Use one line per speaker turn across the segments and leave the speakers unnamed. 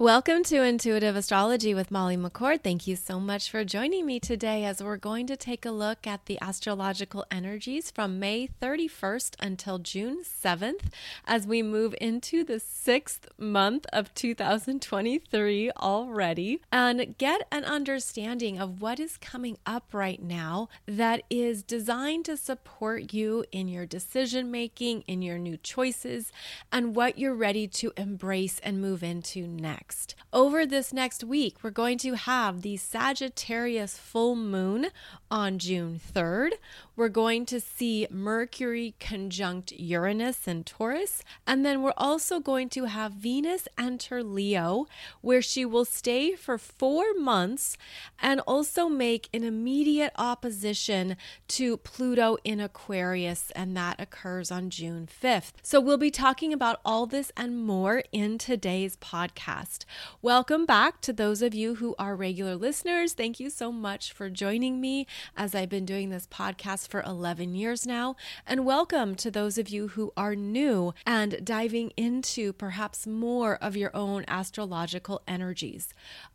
Welcome to Intuitive Astrology with Molly McCord. Thank you so much for joining me today as we're going to take a look at the astrological energies from May 31st until June 7th as we move into the sixth month of 2023 already and get an understanding of what is coming up right now that is designed to support you in your decision making, in your new choices, and what you're ready to embrace and move into next next. Over this next week, we're going to have the Sagittarius full moon on June 3rd. We're going to see Mercury conjunct Uranus and Taurus. And then we're also going to have Venus enter Leo, where she will stay for four months and also make an immediate opposition to Pluto in Aquarius. And that occurs on June 5th. So we'll be talking about all this and more in today's podcast podcast. Welcome back to those of you who are regular listeners. Thank you so much for joining me as I've been doing this podcast for 11 years now. And welcome to those of you who are new and diving into perhaps more of your own astrological energies.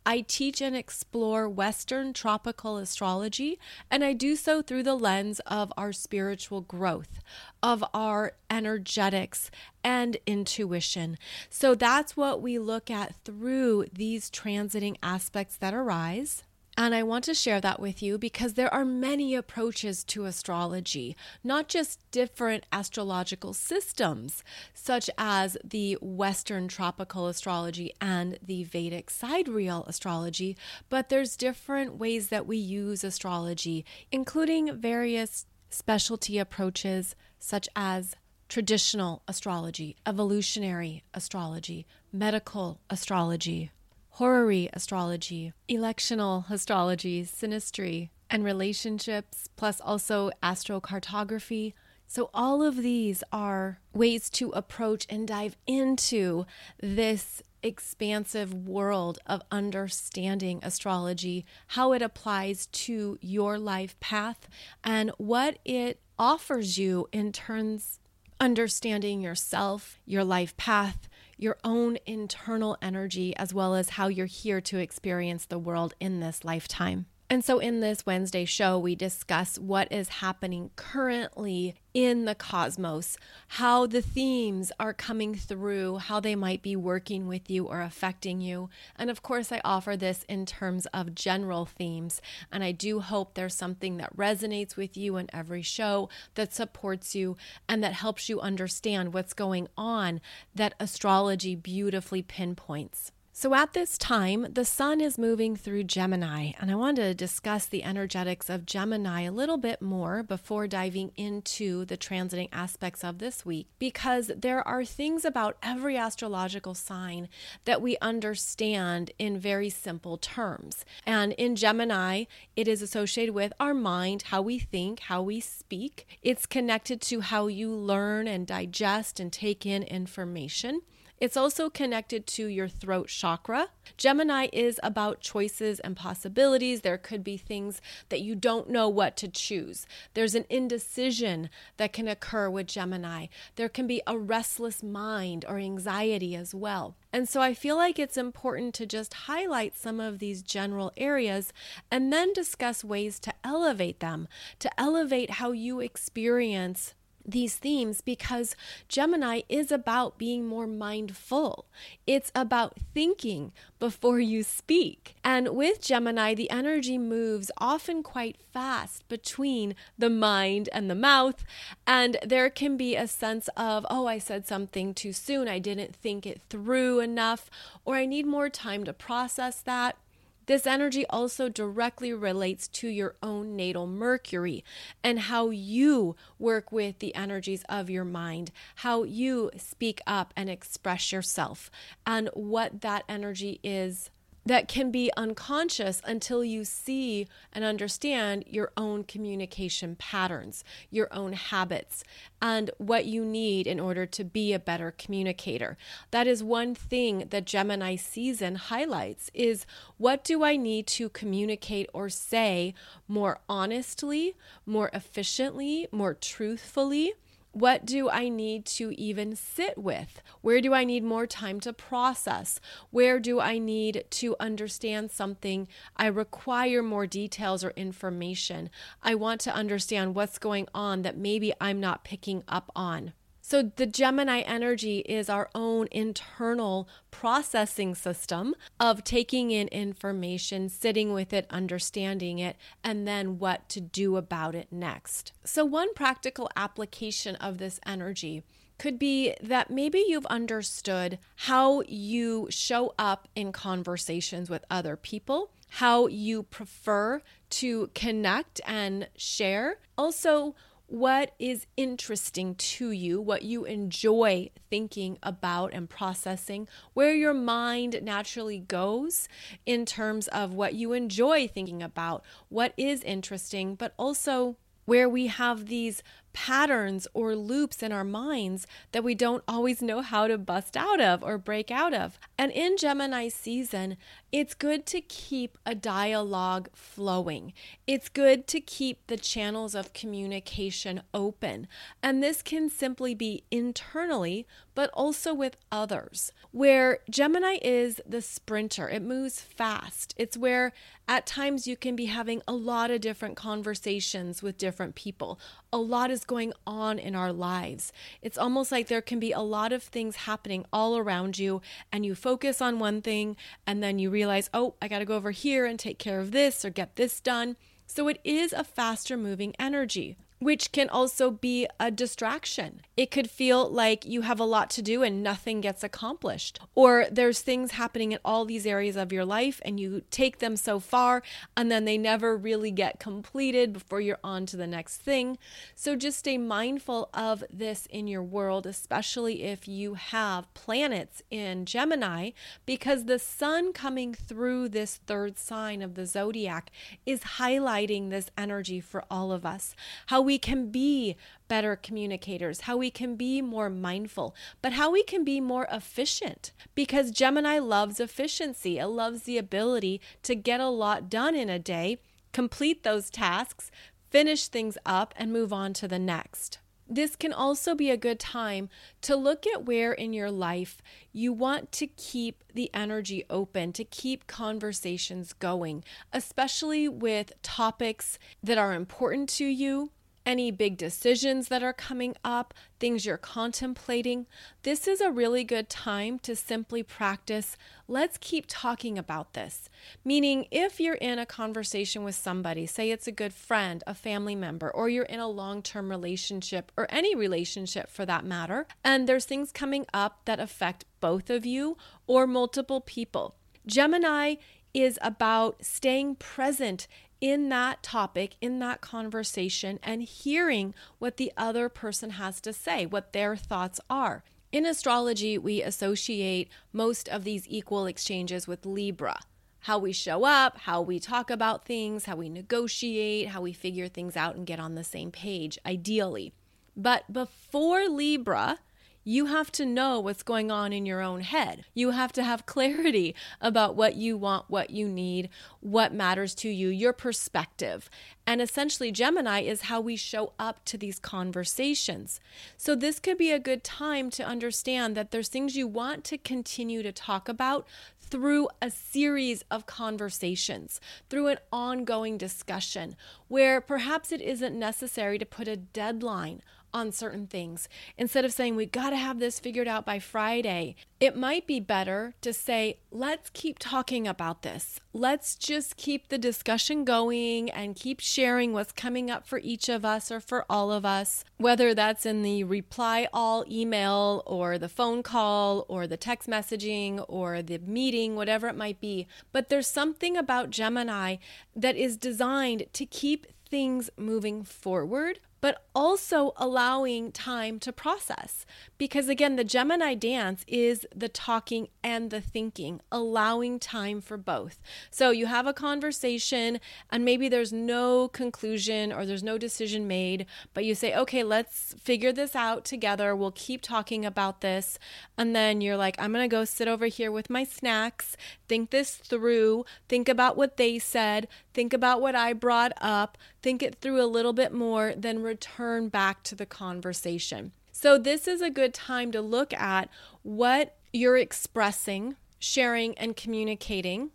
I teach and explore Western tropical astrology, and I do so through the lens of our spiritual growth, of our energetics and intuition. So that's what we look at through these transiting aspects that arise. And I want to share that with you because there are many approaches to astrology, not just different astrological systems, such as the Western tropical astrology and the Vedic sidereal astrology, but there's different ways that we use astrology, including various specialty approaches such as traditional astrology, evolutionary astrology, medical astrology, horary astrology, electional astrology, synastry, and relationships, plus also astrocartography. So, all of these are ways to approach and dive into this expansive world of understanding astrology, how it applies to your life path, and what it offers you in terms understanding yourself, your life path, your own internal energy, as well as how you're here to experience the world in this lifetime. And so, in this Wednesday show, we discuss what is happening currently in the cosmos, how the themes are coming through, how they might be working with you or affecting you. And of course, I offer this in terms of general themes. And I do hope there's something that resonates with you in every show that supports you and that helps you understand what's going on that astrology beautifully pinpoints. So, at this time, the sun is moving through Gemini, and I wanted to discuss the energetics of Gemini a little bit more before diving into the transiting aspects of this week, because there are things about every astrological sign that we understand in very simple terms. And in Gemini, it is associated with our mind, how we think, how we speak. It's connected to how you learn and digest and take in information. It's also connected to your throat chakra. Gemini is about choices and possibilities. There could be things that you don't know what to choose. There's an indecision that can occur with Gemini. There can be a restless mind or anxiety as well. And so I feel like it's important to just highlight some of these general areas and then discuss ways to elevate them, to elevate how you experience these themes because Gemini is about being more mindful. It's about thinking before you speak. And with Gemini, the energy moves often quite fast between the mind and the mouth. And there can be a sense of, oh, I said something too soon. I didn't think it through enough, or I need more time to process that. This energy also directly relates to your own natal Mercury and how you work with the energies of your mind, how you speak up and express yourself, and what that energy is that can be unconscious until you see and understand your own communication patterns, your own habits, and what you need in order to be a better communicator. That is one thing that Gemini season highlights is what do I need to communicate or say more honestly, more efficiently, more truthfully? What do I need to even sit with? Where do I need more time to process? Where do I need to understand something? I require more details or information. I want to understand what's going on that maybe I'm not picking up on. So, the Gemini energy is our own internal processing system of taking in information, sitting with it, understanding it, and then what to do about it next. So, one practical application of this energy could be that maybe you've understood how you show up in conversations with other people, how you prefer to connect and share. Also, what is interesting to you, what you enjoy thinking about and processing, where your mind naturally goes in terms of what you enjoy thinking about, what is interesting, but also where we have these patterns or loops in our minds that we don't always know how to bust out of or break out of. And in Gemini season, it's good to keep a dialogue flowing. It's good to keep the channels of communication open. And this can simply be internally, but also with others. Where Gemini is the sprinter, it moves fast. It's where at times you can be having a lot of different conversations with different people. A lot is going on in our lives. It's almost like there can be a lot of things happening all around you, and you focus on one thing, and then you realize, oh, I got to go over here and take care of this or get this done. So it is a faster moving energy which can also be a distraction. It could feel like you have a lot to do and nothing gets accomplished. Or there's things happening in all these areas of your life and you take them so far and then they never really get completed before you're on to the next thing. So just stay mindful of this in your world, especially if you have planets in Gemini, because the sun coming through this third sign of the zodiac is highlighting this energy for all of us. How we can be better communicators, how we can be more mindful, but how we can be more efficient. Because Gemini loves efficiency, it loves the ability to get a lot done in a day, complete those tasks, finish things up, and move on to the next. This can also be a good time to look at where in your life you want to keep the energy open, to keep conversations going, especially with topics that are important to you any big decisions that are coming up, things you're contemplating, this is a really good time to simply practice. Let's keep talking about this. Meaning, if you're in a conversation with somebody, say it's a good friend, a family member, or you're in a long term relationship, or any relationship for that matter, and there's things coming up that affect both of you or multiple people. Gemini is about staying present in that topic, in that conversation, and hearing what the other person has to say, what their thoughts are. In astrology, we associate most of these equal exchanges with Libra. How we show up, how we talk about things, how we negotiate, how we figure things out and get on the same page, ideally. But before Libra, you have to know what's going on in your own head. You have to have clarity about what you want, what you need, what matters to you, your perspective. And essentially, Gemini is how we show up to these conversations. So, this could be a good time to understand that there's things you want to continue to talk about through a series of conversations, through an ongoing discussion, where perhaps it isn't necessary to put a deadline on certain things. Instead of saying, we got to have this figured out by Friday, it might be better to say, let's keep talking about this. Let's just keep the discussion going and keep sharing what's coming up for each of us or for all of us, whether that's in the reply all email or the phone call or the text messaging or the meeting, whatever it might be. But there's something about Gemini that is designed to keep things moving forward but also allowing time to process. Because again, the Gemini dance is the talking and the thinking, allowing time for both. So you have a conversation and maybe there's no conclusion or there's no decision made, but you say, okay, let's figure this out together. We'll keep talking about this. And then you're like, I'm going to go sit over here with my snacks, think this through, think about what they said, think about what I brought up, think it through a little bit more, then return back to the conversation. So, this is a good time to look at what you're expressing, sharing, and communicating,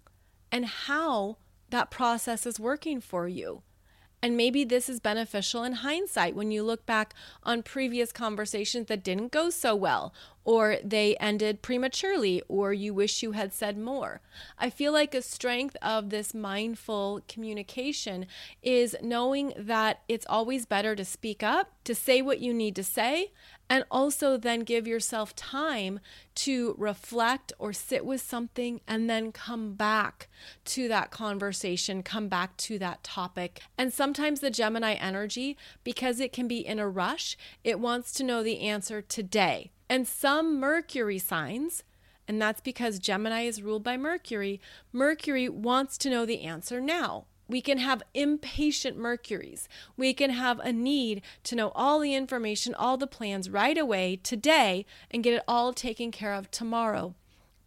and how that process is working for you. And maybe this is beneficial in hindsight when you look back on previous conversations that didn't go so well, or they ended prematurely, or you wish you had said more. I feel like a strength of this mindful communication is knowing that it's always better to speak up, to say what you need to say, and also then give yourself time to reflect or sit with something and then come back to that conversation, come back to that topic. And sometimes the Gemini energy, because it can be in a rush, it wants to know the answer today. And some Mercury signs, and that's because Gemini is ruled by Mercury, Mercury wants to know the answer now. We can have impatient Mercuries. We can have a need to know all the information, all the plans right away today and get it all taken care of tomorrow.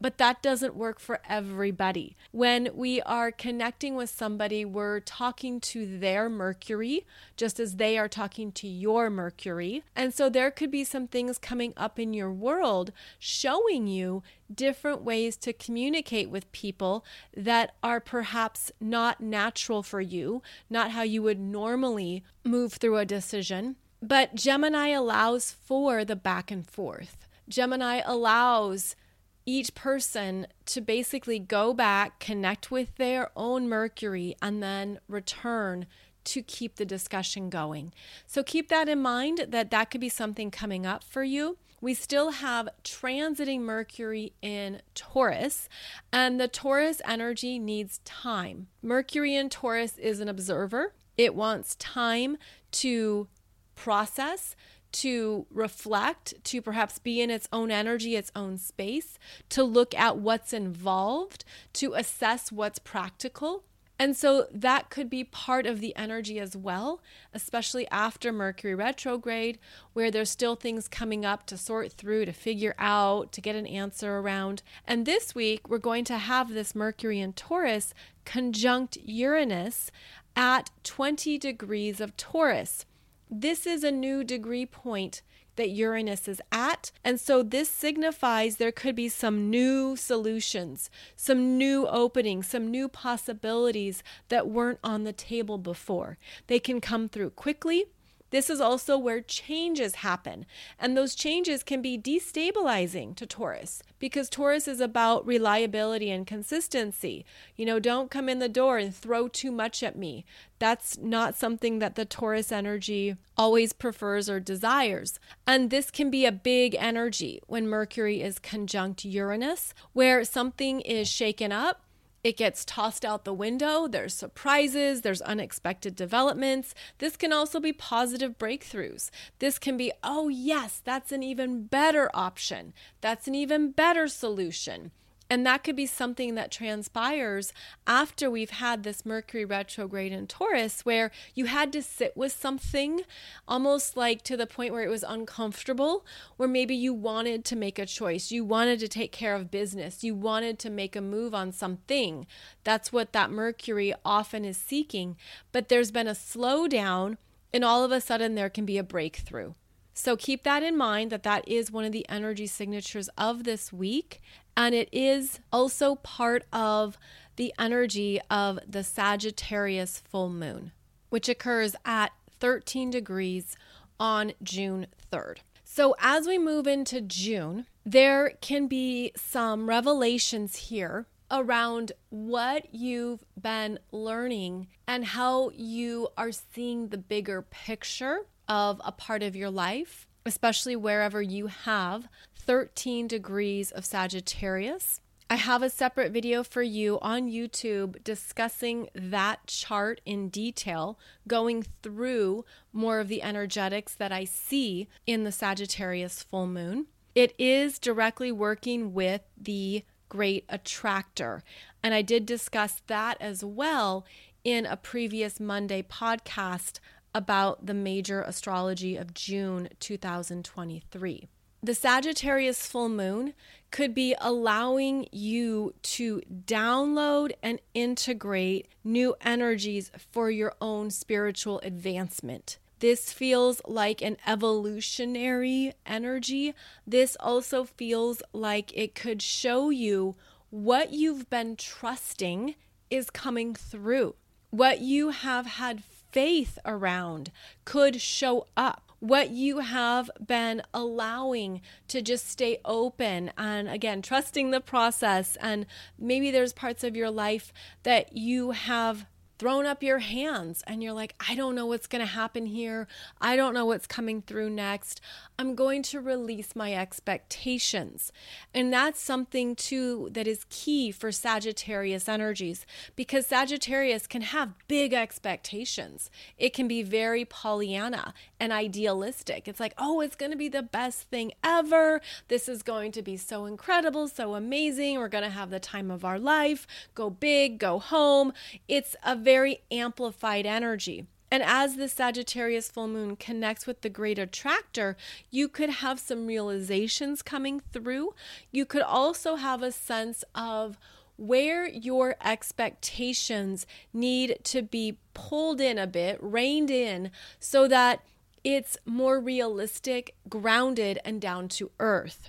But that doesn't work for everybody. When we are connecting with somebody, we're talking to their Mercury, just as they are talking to your Mercury. And so there could be some things coming up in your world showing you different ways to communicate with people that are perhaps not natural for you, not how you would normally move through a decision. But Gemini allows for the back and forth. Gemini allows each person to basically go back, connect with their own Mercury, and then return to keep the discussion going. So keep that in mind that that could be something coming up for you. We still have transiting Mercury in Taurus, and the Taurus energy needs time. Mercury in Taurus is an observer, it wants time to process, to reflect, to perhaps be in its own energy, its own space, to look at what's involved, to assess what's practical. And so that could be part of the energy as well, especially after Mercury retrograde, where there's still things coming up to sort through, to figure out, to get an answer around. And this week, we're going to have this Mercury in Taurus conjunct Uranus at 20 degrees of Taurus. This is a new degree point that Uranus is at. And so this signifies there could be some new solutions, some new openings, some new possibilities that weren't on the table before. They can come through quickly this is also where changes happen. And those changes can be destabilizing to Taurus because Taurus is about reliability and consistency. You know, don't come in the door and throw too much at me. That's not something that the Taurus energy always prefers or desires. And this can be a big energy when Mercury is conjunct Uranus, where something is shaken up it gets tossed out the window. There's surprises, there's unexpected developments. This can also be positive breakthroughs. This can be, oh, yes, that's an even better option. That's an even better solution. And that could be something that transpires after we've had this Mercury retrograde in Taurus, where you had to sit with something almost like to the point where it was uncomfortable, where maybe you wanted to make a choice, you wanted to take care of business, you wanted to make a move on something. That's what that Mercury often is seeking. But there's been a slowdown, and all of a sudden there can be a breakthrough. So keep that in mind that that is one of the energy signatures of this week. And it is also part of the energy of the Sagittarius full moon, which occurs at 13 degrees on June 3rd. So, as we move into June, there can be some revelations here around what you've been learning and how you are seeing the bigger picture of a part of your life, especially wherever you have 13 degrees of Sagittarius. I have a separate video for you on YouTube discussing that chart in detail, going through more of the energetics that I see in the Sagittarius full moon. It is directly working with the great attractor. And I did discuss that as well in a previous Monday podcast about the major astrology of June 2023 the Sagittarius full moon could be allowing you to download and integrate new energies for your own spiritual advancement. This feels like an evolutionary energy. This also feels like it could show you what you've been trusting is coming through. What you have had faith around could show up what you have been allowing to just stay open and again trusting the process. And maybe there's parts of your life that you have thrown up your hands and you're like, I don't know what's going to happen here. I don't know what's coming through next. I'm going to release my expectations. And that's something too that is key for Sagittarius energies because Sagittarius can have big expectations. It can be very Pollyanna and idealistic. It's like, oh, it's going to be the best thing ever. This is going to be so incredible, so amazing. We're going to have the time of our life. Go big, go home. It's a very very amplified energy. And as the Sagittarius full moon connects with the great attractor, you could have some realizations coming through. You could also have a sense of where your expectations need to be pulled in a bit, reined in, so that it's more realistic, grounded, and down to earth.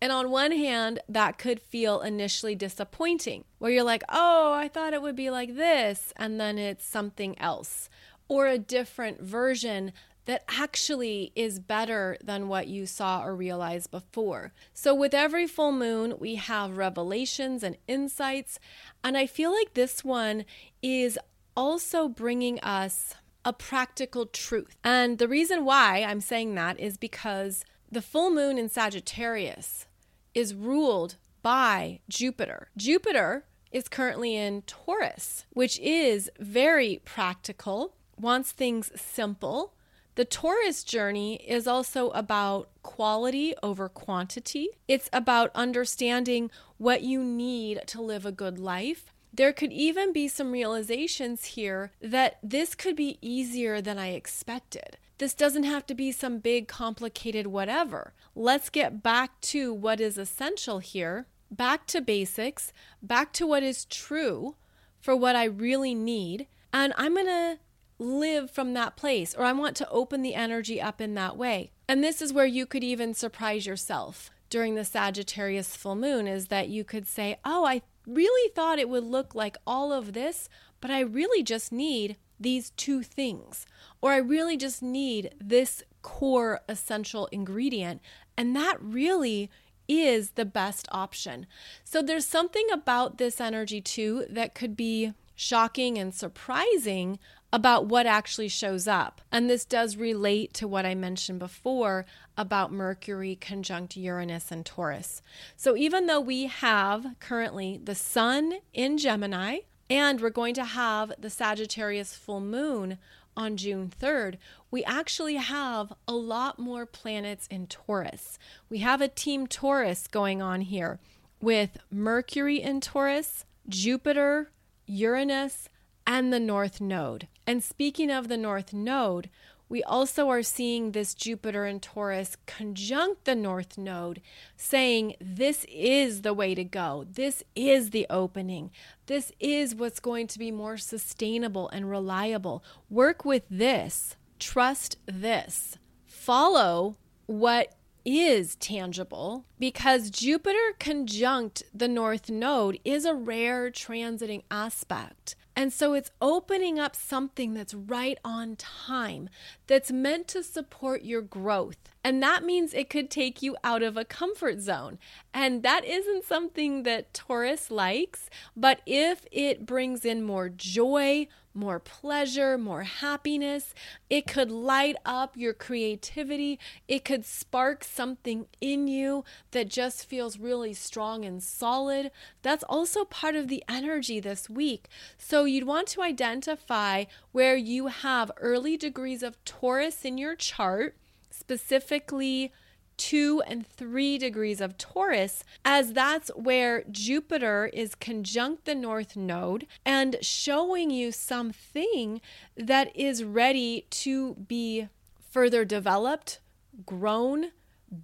And on one hand, that could feel initially disappointing, where you're like, oh, I thought it would be like this, and then it's something else, or a different version that actually is better than what you saw or realized before. So, with every full moon, we have revelations and insights. And I feel like this one is also bringing us a practical truth. And the reason why I'm saying that is because the full moon in Sagittarius is ruled by Jupiter. Jupiter is currently in Taurus, which is very practical, wants things simple. The Taurus journey is also about quality over quantity. It's about understanding what you need to live a good life. There could even be some realizations here that this could be easier than I expected. This doesn't have to be some big, complicated whatever. Let's get back to what is essential here, back to basics, back to what is true for what I really need. And I'm going to live from that place, or I want to open the energy up in that way. And this is where you could even surprise yourself during the Sagittarius full moon is that you could say, Oh, I really thought it would look like all of this, but I really just need these two things, or I really just need this core essential ingredient. And that really is the best option. So there's something about this energy too that could be shocking and surprising about what actually shows up. And this does relate to what I mentioned before about Mercury conjunct Uranus and Taurus. So even though we have currently the sun in Gemini, and we're going to have the Sagittarius full moon on June 3rd, we actually have a lot more planets in Taurus. We have a team Taurus going on here with Mercury in Taurus, Jupiter, Uranus, and the North Node. And speaking of the North Node, we also are seeing this Jupiter and Taurus conjunct the North Node, saying this is the way to go. This is the opening. This is what's going to be more sustainable and reliable. Work with this. Trust this. Follow what is tangible because Jupiter conjunct the North Node is a rare transiting aspect. And so it's opening up something that's right on time, that's meant to support your growth. And that means it could take you out of a comfort zone. And that isn't something that Taurus likes, but if it brings in more joy, more pleasure, more happiness. It could light up your creativity. It could spark something in you that just feels really strong and solid. That's also part of the energy this week. So you'd want to identify where you have early degrees of Taurus in your chart, specifically two and three degrees of Taurus, as that's where Jupiter is conjunct the North Node and showing you something that is ready to be further developed, grown,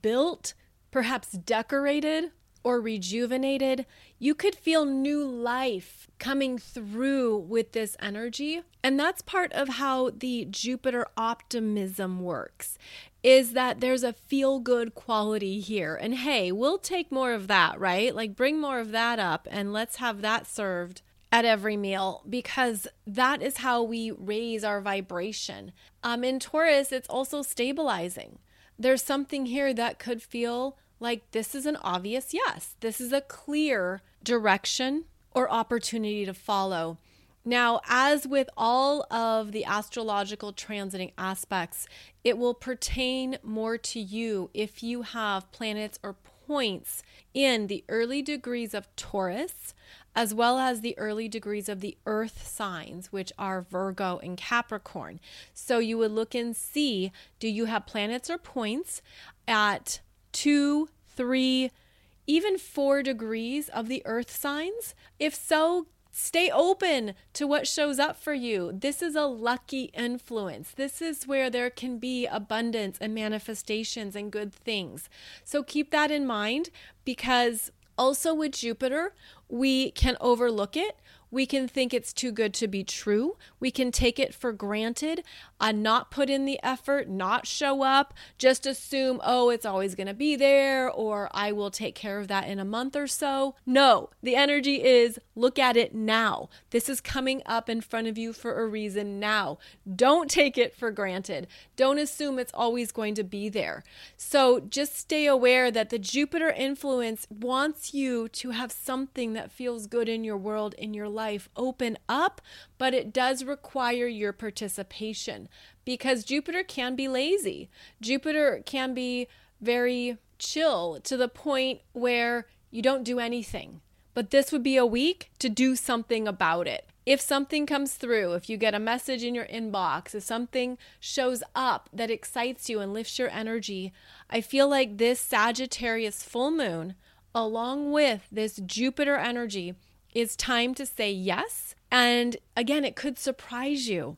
built, perhaps decorated, or rejuvenated. You could feel new life coming through with this energy. And that's part of how the Jupiter optimism works is that there's a feel good quality here. And hey, we'll take more of that, right? Like bring more of that up and let's have that served at every meal because that is how we raise our vibration. Um, in Taurus, it's also stabilizing. There's something here that could feel like this is an obvious yes. This is a clear direction or opportunity to follow. Now, as with all of the astrological transiting aspects, it will pertain more to you if you have planets or points in the early degrees of Taurus, as well as the early degrees of the earth signs, which are Virgo and Capricorn. So you would look and see do you have planets or points at two, three, even four degrees of the earth signs? If so, Stay open to what shows up for you. This is a lucky influence. This is where there can be abundance and manifestations and good things. So keep that in mind because also with Jupiter, we can overlook it. We can think it's too good to be true. We can take it for granted, uh, not put in the effort, not show up, just assume, oh, it's always going to be there, or I will take care of that in a month or so. No, the energy is look at it now. This is coming up in front of you for a reason now. Don't take it for granted. Don't assume it's always going to be there. So just stay aware that the Jupiter influence wants you to have something that feels good in your world, in your life life open up, but it does require your participation because Jupiter can be lazy. Jupiter can be very chill to the point where you don't do anything. But this would be a week to do something about it. If something comes through, if you get a message in your inbox, if something shows up that excites you and lifts your energy, I feel like this Sagittarius full moon, along with this Jupiter energy, is time to say yes. And again, it could surprise you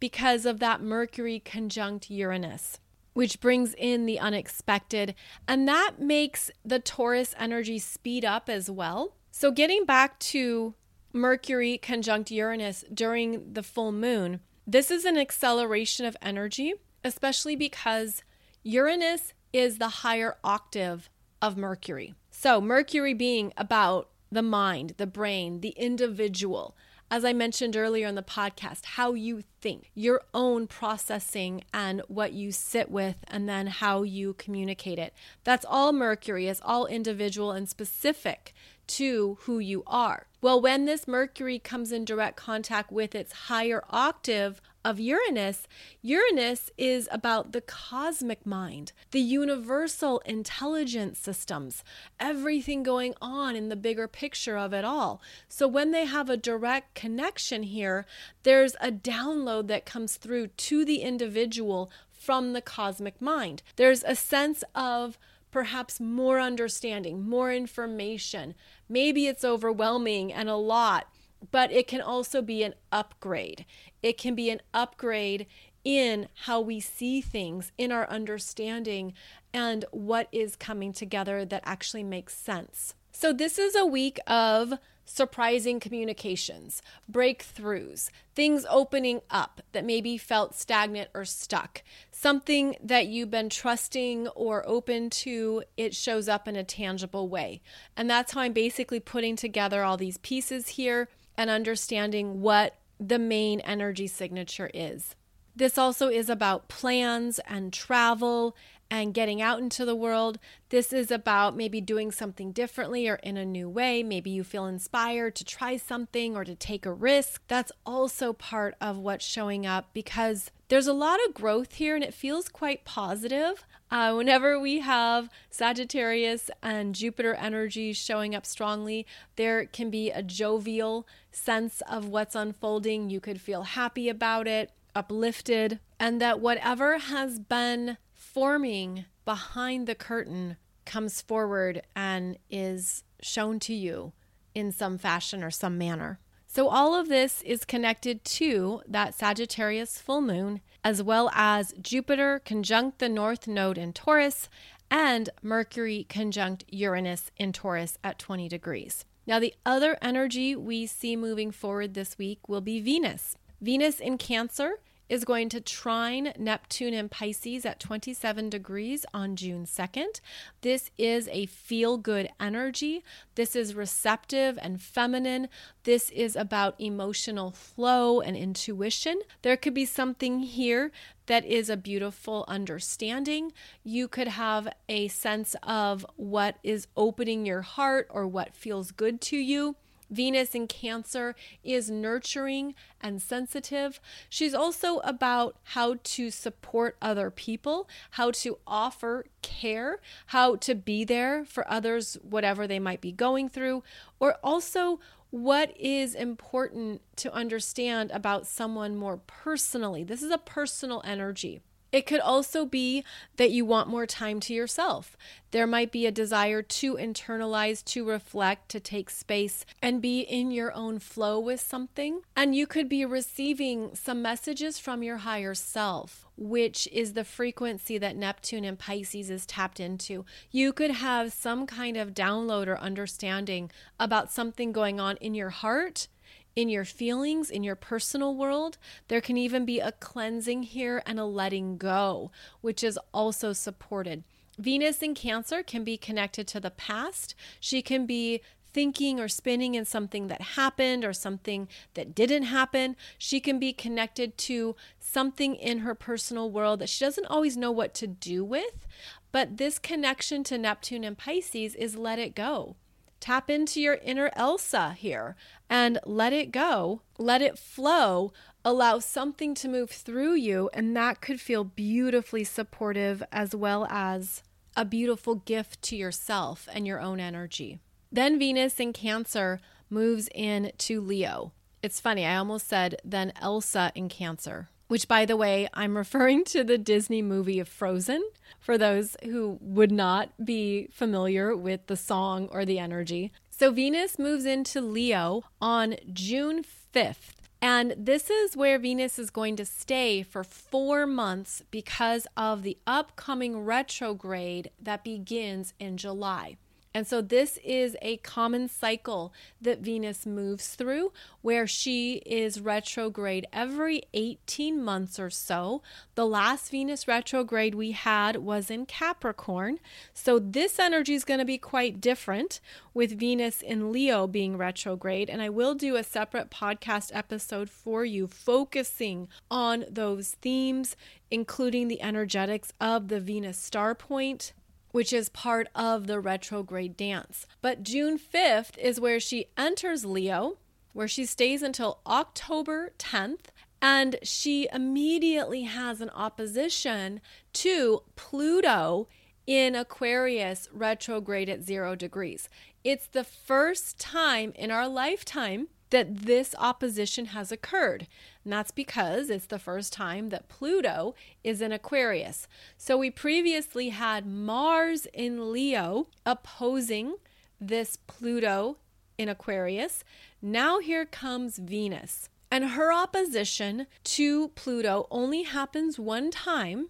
because of that Mercury conjunct Uranus, which brings in the unexpected. And that makes the Taurus energy speed up as well. So, getting back to Mercury conjunct Uranus during the full moon, this is an acceleration of energy, especially because Uranus is the higher octave of Mercury. So, Mercury being about the mind, the brain, the individual. As I mentioned earlier in the podcast, how you think, your own processing and what you sit with, and then how you communicate it. That's all Mercury, is all individual and specific to who you are. Well, when this Mercury comes in direct contact with its higher octave of Uranus, Uranus is about the cosmic mind, the universal intelligence systems, everything going on in the bigger picture of it all. So when they have a direct connection here, there's a download that comes through to the individual from the cosmic mind. There's a sense of perhaps more understanding, more information. Maybe it's overwhelming and a lot, but it can also be an upgrade. It can be an upgrade in how we see things, in our understanding, and what is coming together that actually makes sense. So, this is a week of surprising communications, breakthroughs, things opening up that maybe felt stagnant or stuck, something that you've been trusting or open to, it shows up in a tangible way. And that's how I'm basically putting together all these pieces here and understanding what the main energy signature is. This also is about plans and travel and getting out into the world. This is about maybe doing something differently or in a new way. Maybe you feel inspired to try something or to take a risk. That's also part of what's showing up because there's a lot of growth here and it feels quite positive. Uh, whenever we have Sagittarius and Jupiter energy showing up strongly, there can be a jovial sense of what's unfolding. You could feel happy about it, uplifted, and that whatever has been forming behind the curtain comes forward and is shown to you in some fashion or some manner. So, all of this is connected to that Sagittarius full moon, as well as Jupiter conjunct the North Node in Taurus and Mercury conjunct Uranus in Taurus at 20 degrees. Now, the other energy we see moving forward this week will be Venus. Venus in Cancer is going to trine Neptune in Pisces at 27 degrees on June 2nd. This is a feel good energy. This is receptive and feminine. This is about emotional flow and intuition. There could be something here that is a beautiful understanding. You could have a sense of what is opening your heart or what feels good to you. Venus in Cancer is nurturing and sensitive. She's also about how to support other people, how to offer care, how to be there for others, whatever they might be going through, or also what is important to understand about someone more personally. This is a personal energy. It could also be that you want more time to yourself. There might be a desire to internalize, to reflect, to take space, and be in your own flow with something. And you could be receiving some messages from your higher self, which is the frequency that Neptune and Pisces is tapped into. You could have some kind of download or understanding about something going on in your heart in your feelings, in your personal world. There can even be a cleansing here and a letting go, which is also supported. Venus in Cancer can be connected to the past. She can be thinking or spinning in something that happened or something that didn't happen. She can be connected to something in her personal world that she doesn't always know what to do with. But this connection to Neptune and Pisces is let it go. Tap into your inner Elsa here and let it go, let it flow, allow something to move through you, and that could feel beautifully supportive as well as a beautiful gift to yourself and your own energy. Then Venus in Cancer moves into Leo. It's funny, I almost said then Elsa in Cancer which, by the way, I'm referring to the Disney movie of Frozen for those who would not be familiar with the song or the energy. So, Venus moves into Leo on June 5th. And this is where Venus is going to stay for four months because of the upcoming retrograde that begins in July. And so, this is a common cycle that Venus moves through where she is retrograde every 18 months or so. The last Venus retrograde we had was in Capricorn. So, this energy is going to be quite different with Venus in Leo being retrograde. And I will do a separate podcast episode for you focusing on those themes, including the energetics of the Venus star point which is part of the retrograde dance. But June 5th is where she enters Leo, where she stays until October 10th. And she immediately has an opposition to Pluto in Aquarius retrograde at zero degrees. It's the first time in our lifetime that this opposition has occurred. And that's because it's the first time that Pluto is in Aquarius. So we previously had Mars in Leo opposing this Pluto in Aquarius. Now here comes Venus. And her opposition to Pluto only happens one time,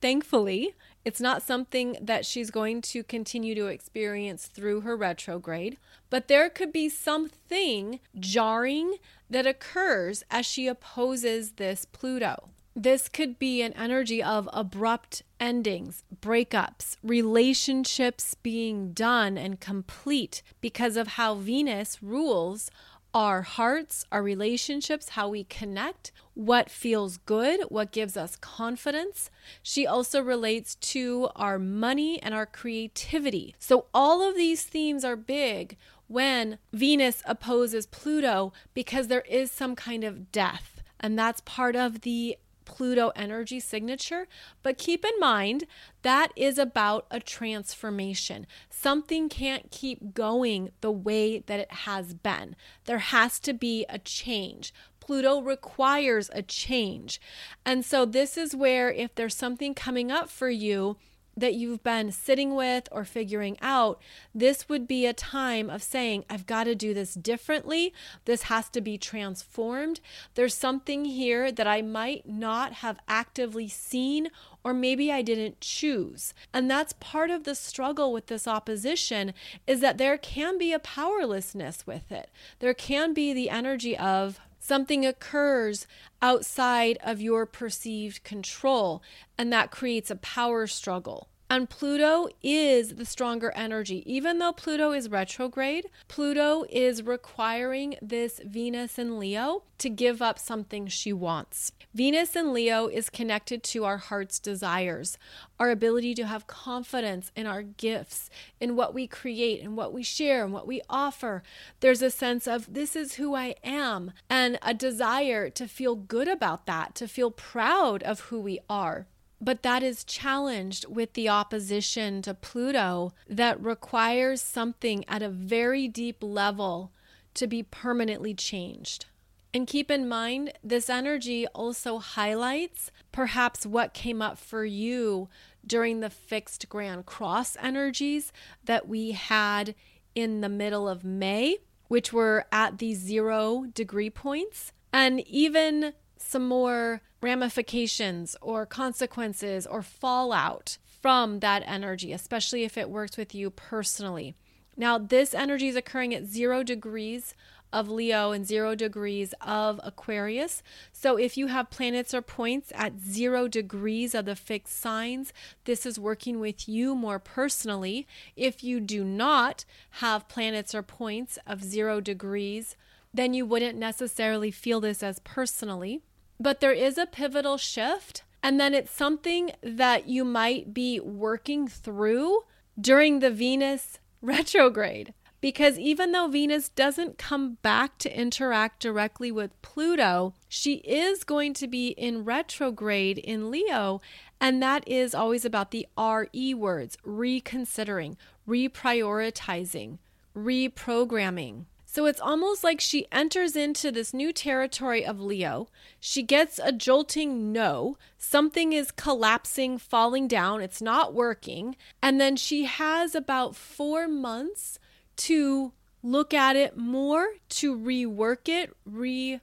thankfully, it's not something that she's going to continue to experience through her retrograde, but there could be something jarring that occurs as she opposes this Pluto. This could be an energy of abrupt endings, breakups, relationships being done and complete because of how Venus rules our hearts, our relationships, how we connect, what feels good, what gives us confidence. She also relates to our money and our creativity. So, all of these themes are big when Venus opposes Pluto because there is some kind of death. And that's part of the Pluto energy signature. But keep in mind that is about a transformation. Something can't keep going the way that it has been. There has to be a change. Pluto requires a change. And so, this is where if there's something coming up for you, that you've been sitting with or figuring out, this would be a time of saying, I've got to do this differently. This has to be transformed. There's something here that I might not have actively seen, or maybe I didn't choose. And that's part of the struggle with this opposition is that there can be a powerlessness with it. There can be the energy of, Something occurs outside of your perceived control, and that creates a power struggle. And Pluto is the stronger energy. Even though Pluto is retrograde, Pluto is requiring this Venus in Leo to give up something she wants. Venus in Leo is connected to our heart's desires, our ability to have confidence in our gifts, in what we create and what we share and what we offer. There's a sense of this is who I am and a desire to feel good about that, to feel proud of who we are. But that is challenged with the opposition to Pluto that requires something at a very deep level to be permanently changed. And keep in mind, this energy also highlights perhaps what came up for you during the fixed Grand Cross energies that we had in the middle of May, which were at the zero degree points. And even some more ramifications or consequences or fallout from that energy, especially if it works with you personally. Now, this energy is occurring at zero degrees of Leo and zero degrees of Aquarius. So, if you have planets or points at zero degrees of the fixed signs, this is working with you more personally. If you do not have planets or points of zero degrees, then you wouldn't necessarily feel this as personally. But there is a pivotal shift, and then it's something that you might be working through during the Venus retrograde. Because even though Venus doesn't come back to interact directly with Pluto, she is going to be in retrograde in Leo. And that is always about the RE words reconsidering, reprioritizing, reprogramming. So it's almost like she enters into this new territory of Leo. She gets a jolting no. Something is collapsing, falling down. It's not working. And then she has about four months to look at it more, to rework it, re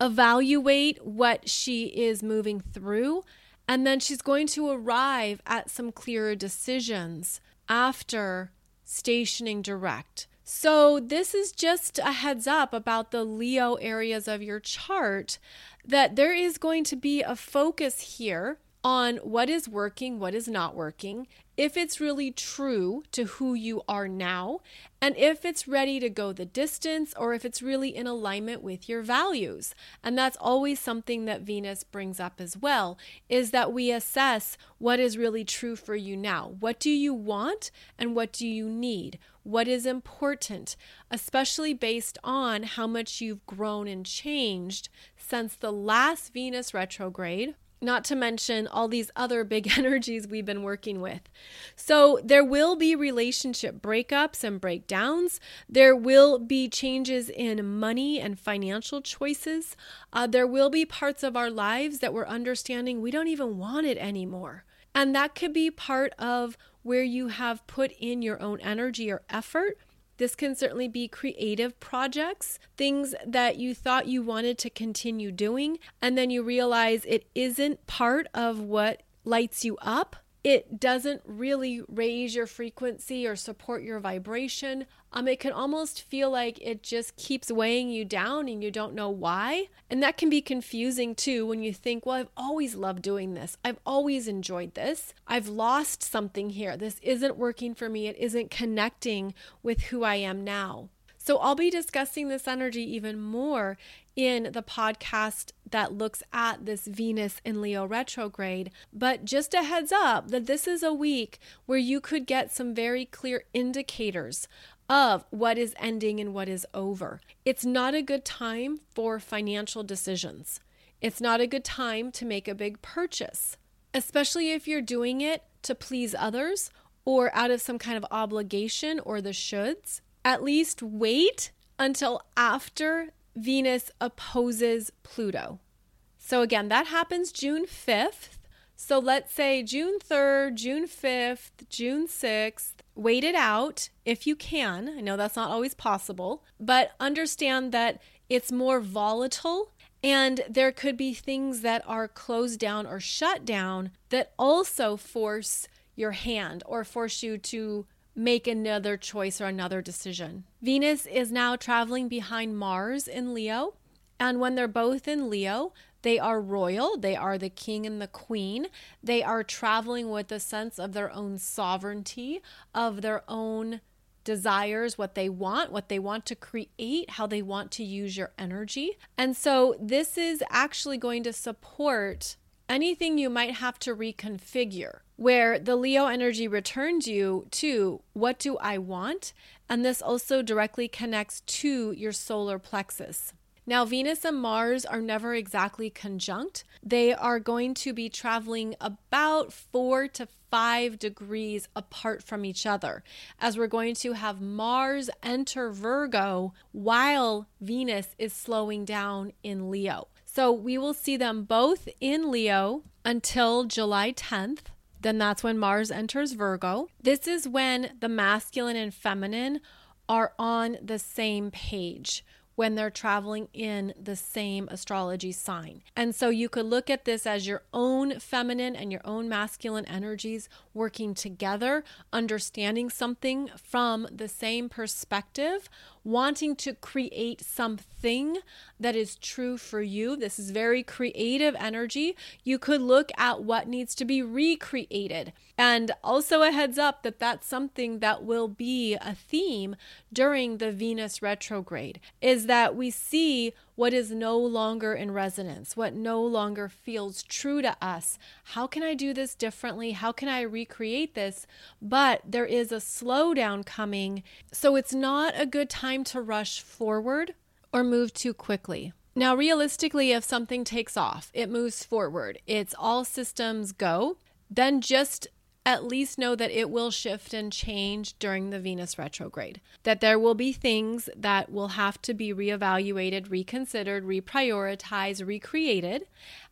evaluate what she is moving through. And then she's going to arrive at some clearer decisions after stationing direct. So, this is just a heads up about the Leo areas of your chart that there is going to be a focus here on what is working, what is not working, if it's really true to who you are now, and if it's ready to go the distance or if it's really in alignment with your values. And that's always something that Venus brings up as well is that we assess what is really true for you now. What do you want and what do you need? What is important, especially based on how much you've grown and changed since the last Venus retrograde not to mention all these other big energies we've been working with. So, there will be relationship breakups and breakdowns. There will be changes in money and financial choices. Uh, there will be parts of our lives that we're understanding we don't even want it anymore. And that could be part of where you have put in your own energy or effort this can certainly be creative projects, things that you thought you wanted to continue doing, and then you realize it isn't part of what lights you up it doesn't really raise your frequency or support your vibration. Um, it can almost feel like it just keeps weighing you down and you don't know why. And that can be confusing too when you think, well, I've always loved doing this. I've always enjoyed this. I've lost something here. This isn't working for me. It isn't connecting with who I am now. So I'll be discussing this energy even more in the podcast that looks at this Venus in Leo retrograde. But just a heads up that this is a week where you could get some very clear indicators of what is ending and what is over. It's not a good time for financial decisions. It's not a good time to make a big purchase, especially if you're doing it to please others or out of some kind of obligation or the shoulds at least wait until after Venus opposes Pluto. So, again, that happens June 5th. So let's say June 3rd, June 5th, June 6th, wait it out if you can. I know that's not always possible, but understand that it's more volatile and there could be things that are closed down or shut down that also force your hand or force you to make another choice or another decision. Venus is now traveling behind Mars in Leo. And when they're both in Leo, they are royal, they are the king and the queen. They are traveling with a sense of their own sovereignty, of their own desires, what they want, what they want to create, how they want to use your energy. And so this is actually going to support anything you might have to reconfigure, where the Leo energy returns you to what do I want? And this also directly connects to your solar plexus. Now, Venus and Mars are never exactly conjunct. They are going to be traveling about four to five degrees apart from each other, as we're going to have Mars enter Virgo while Venus is slowing down in Leo. So we will see them both in Leo until July 10th. Then that's when Mars enters Virgo. This is when the masculine and feminine are on the same page when they're traveling in the same astrology sign. And so you could look at this as your own feminine and your own masculine energies working together, understanding something from the same perspective, wanting to create something that is true for you. This is very creative energy. You could look at what needs to be recreated. And also a heads up that that's something that will be a theme during the Venus retrograde is that we see what is no longer in resonance, what no longer feels true to us. How can I do this differently? How can I recreate this? But there is a slowdown coming. So it's not a good time to rush forward or move too quickly. Now, realistically, if something takes off, it moves forward, it's all systems go, then just at least know that it will shift and change during the Venus retrograde. That there will be things that will have to be reevaluated, reconsidered, reprioritized, recreated.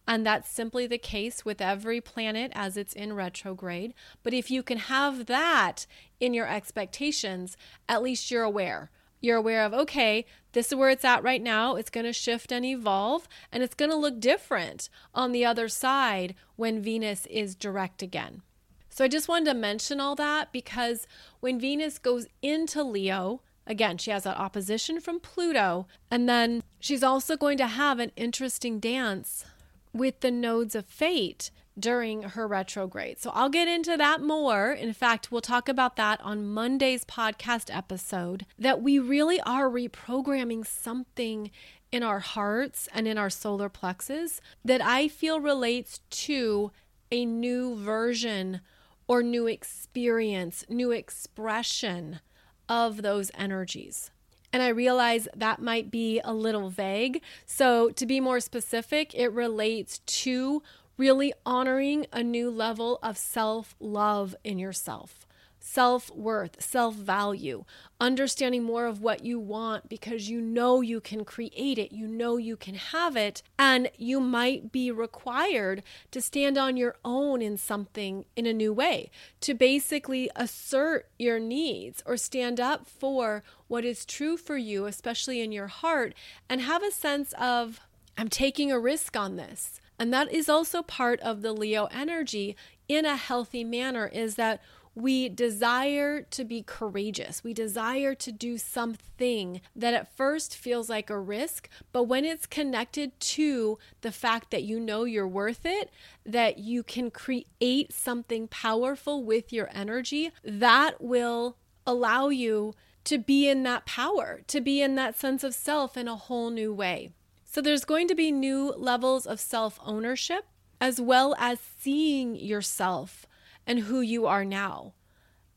And that's simply the case with every planet as it's in retrograde. But if you can have that in your expectations, at least you're aware. You're aware of, okay, this is where it's at right now. It's going to shift and evolve, and it's going to look different on the other side when Venus is direct again. So I just wanted to mention all that because when Venus goes into Leo, again, she has that opposition from Pluto, and then she's also going to have an interesting dance with the nodes of fate during her retrograde. So I'll get into that more. In fact, we'll talk about that on Monday's podcast episode that we really are reprogramming something in our hearts and in our solar plexus that I feel relates to a new version or new experience, new expression of those energies. And I realize that might be a little vague. So, to be more specific, it relates to really honoring a new level of self love in yourself self worth, self value, understanding more of what you want because you know you can create it, you know you can have it, and you might be required to stand on your own in something in a new way, to basically assert your needs or stand up for what is true for you, especially in your heart, and have a sense of, I'm taking a risk on this. And that is also part of the Leo energy in a healthy manner is that we desire to be courageous. We desire to do something that at first feels like a risk, but when it's connected to the fact that you know you're worth it, that you can create something powerful with your energy, that will allow you to be in that power, to be in that sense of self in a whole new way. So there's going to be new levels of self ownership as well as seeing yourself and who you are now.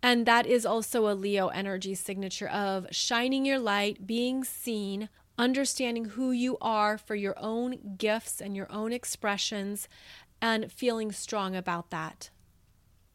And that is also a Leo energy signature of shining your light, being seen, understanding who you are for your own gifts and your own expressions, and feeling strong about that.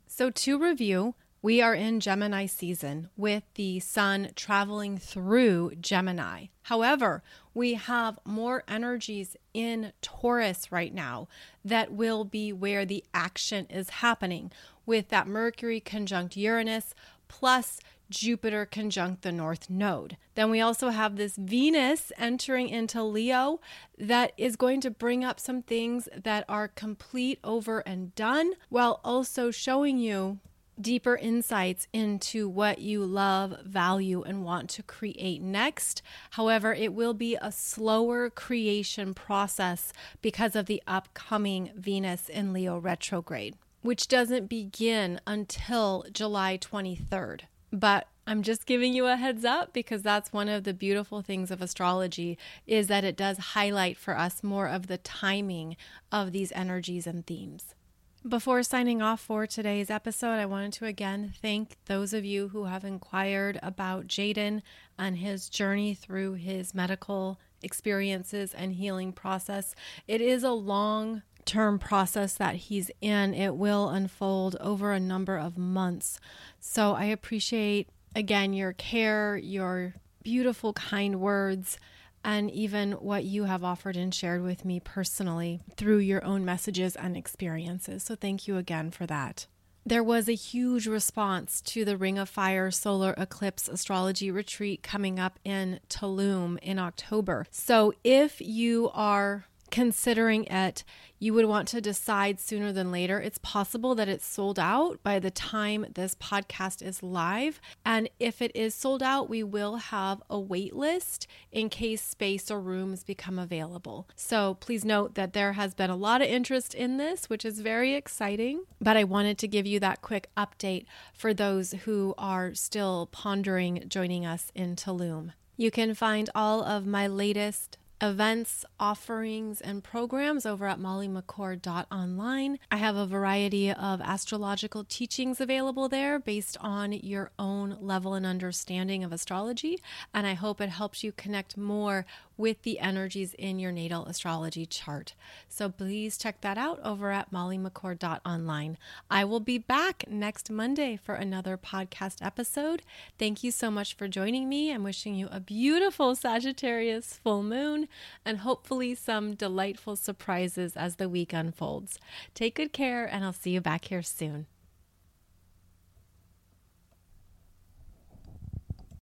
So, to review, We are in Gemini season with the sun traveling through Gemini. However, we have more energies in Taurus right now that will be where the action is happening with that Mercury conjunct Uranus plus Jupiter conjunct the North Node. Then we also have this Venus entering into Leo that is going to bring up some things that are complete, over, and done, while also showing you deeper insights into what you love, value, and want to create next. However, it will be a slower creation process because of the upcoming Venus in Leo retrograde, which doesn't begin until July 23rd. But I'm just giving you a heads up because that's one of the beautiful things of astrology is that it does highlight for us more of the timing of these energies and themes. Before signing off for today's episode, I wanted to again thank those of you who have inquired about Jaden and his journey through his medical experiences and healing process. It is a long term process that he's in, it will unfold over a number of months. So I appreciate, again, your care, your beautiful, kind words and even what you have offered and shared with me personally through your own messages and experiences. So, thank you again for that. There was a huge response to the Ring of Fire solar eclipse astrology retreat coming up in Tulum in October. So, if you are considering it, you would want to decide sooner than later. It's possible that it's sold out by the time this podcast is live. And if it is sold out, we will have a wait list in case space or rooms become available. So please note that there has been a lot of interest in this, which is very exciting. But I wanted to give you that quick update for those who are still pondering joining us in Tulum. You can find all of my latest events, offerings, and programs over at mollymccord.online. I have a variety of astrological teachings available there based on your own level and understanding of astrology, and I hope it helps you connect more with the energies in your natal astrology chart. So please check that out over at mollymccord.online. I will be back next Monday for another podcast episode. Thank you so much for joining me. I'm wishing you a beautiful Sagittarius full moon and hopefully some delightful surprises as the week unfolds. Take good care, and I'll see you back here soon.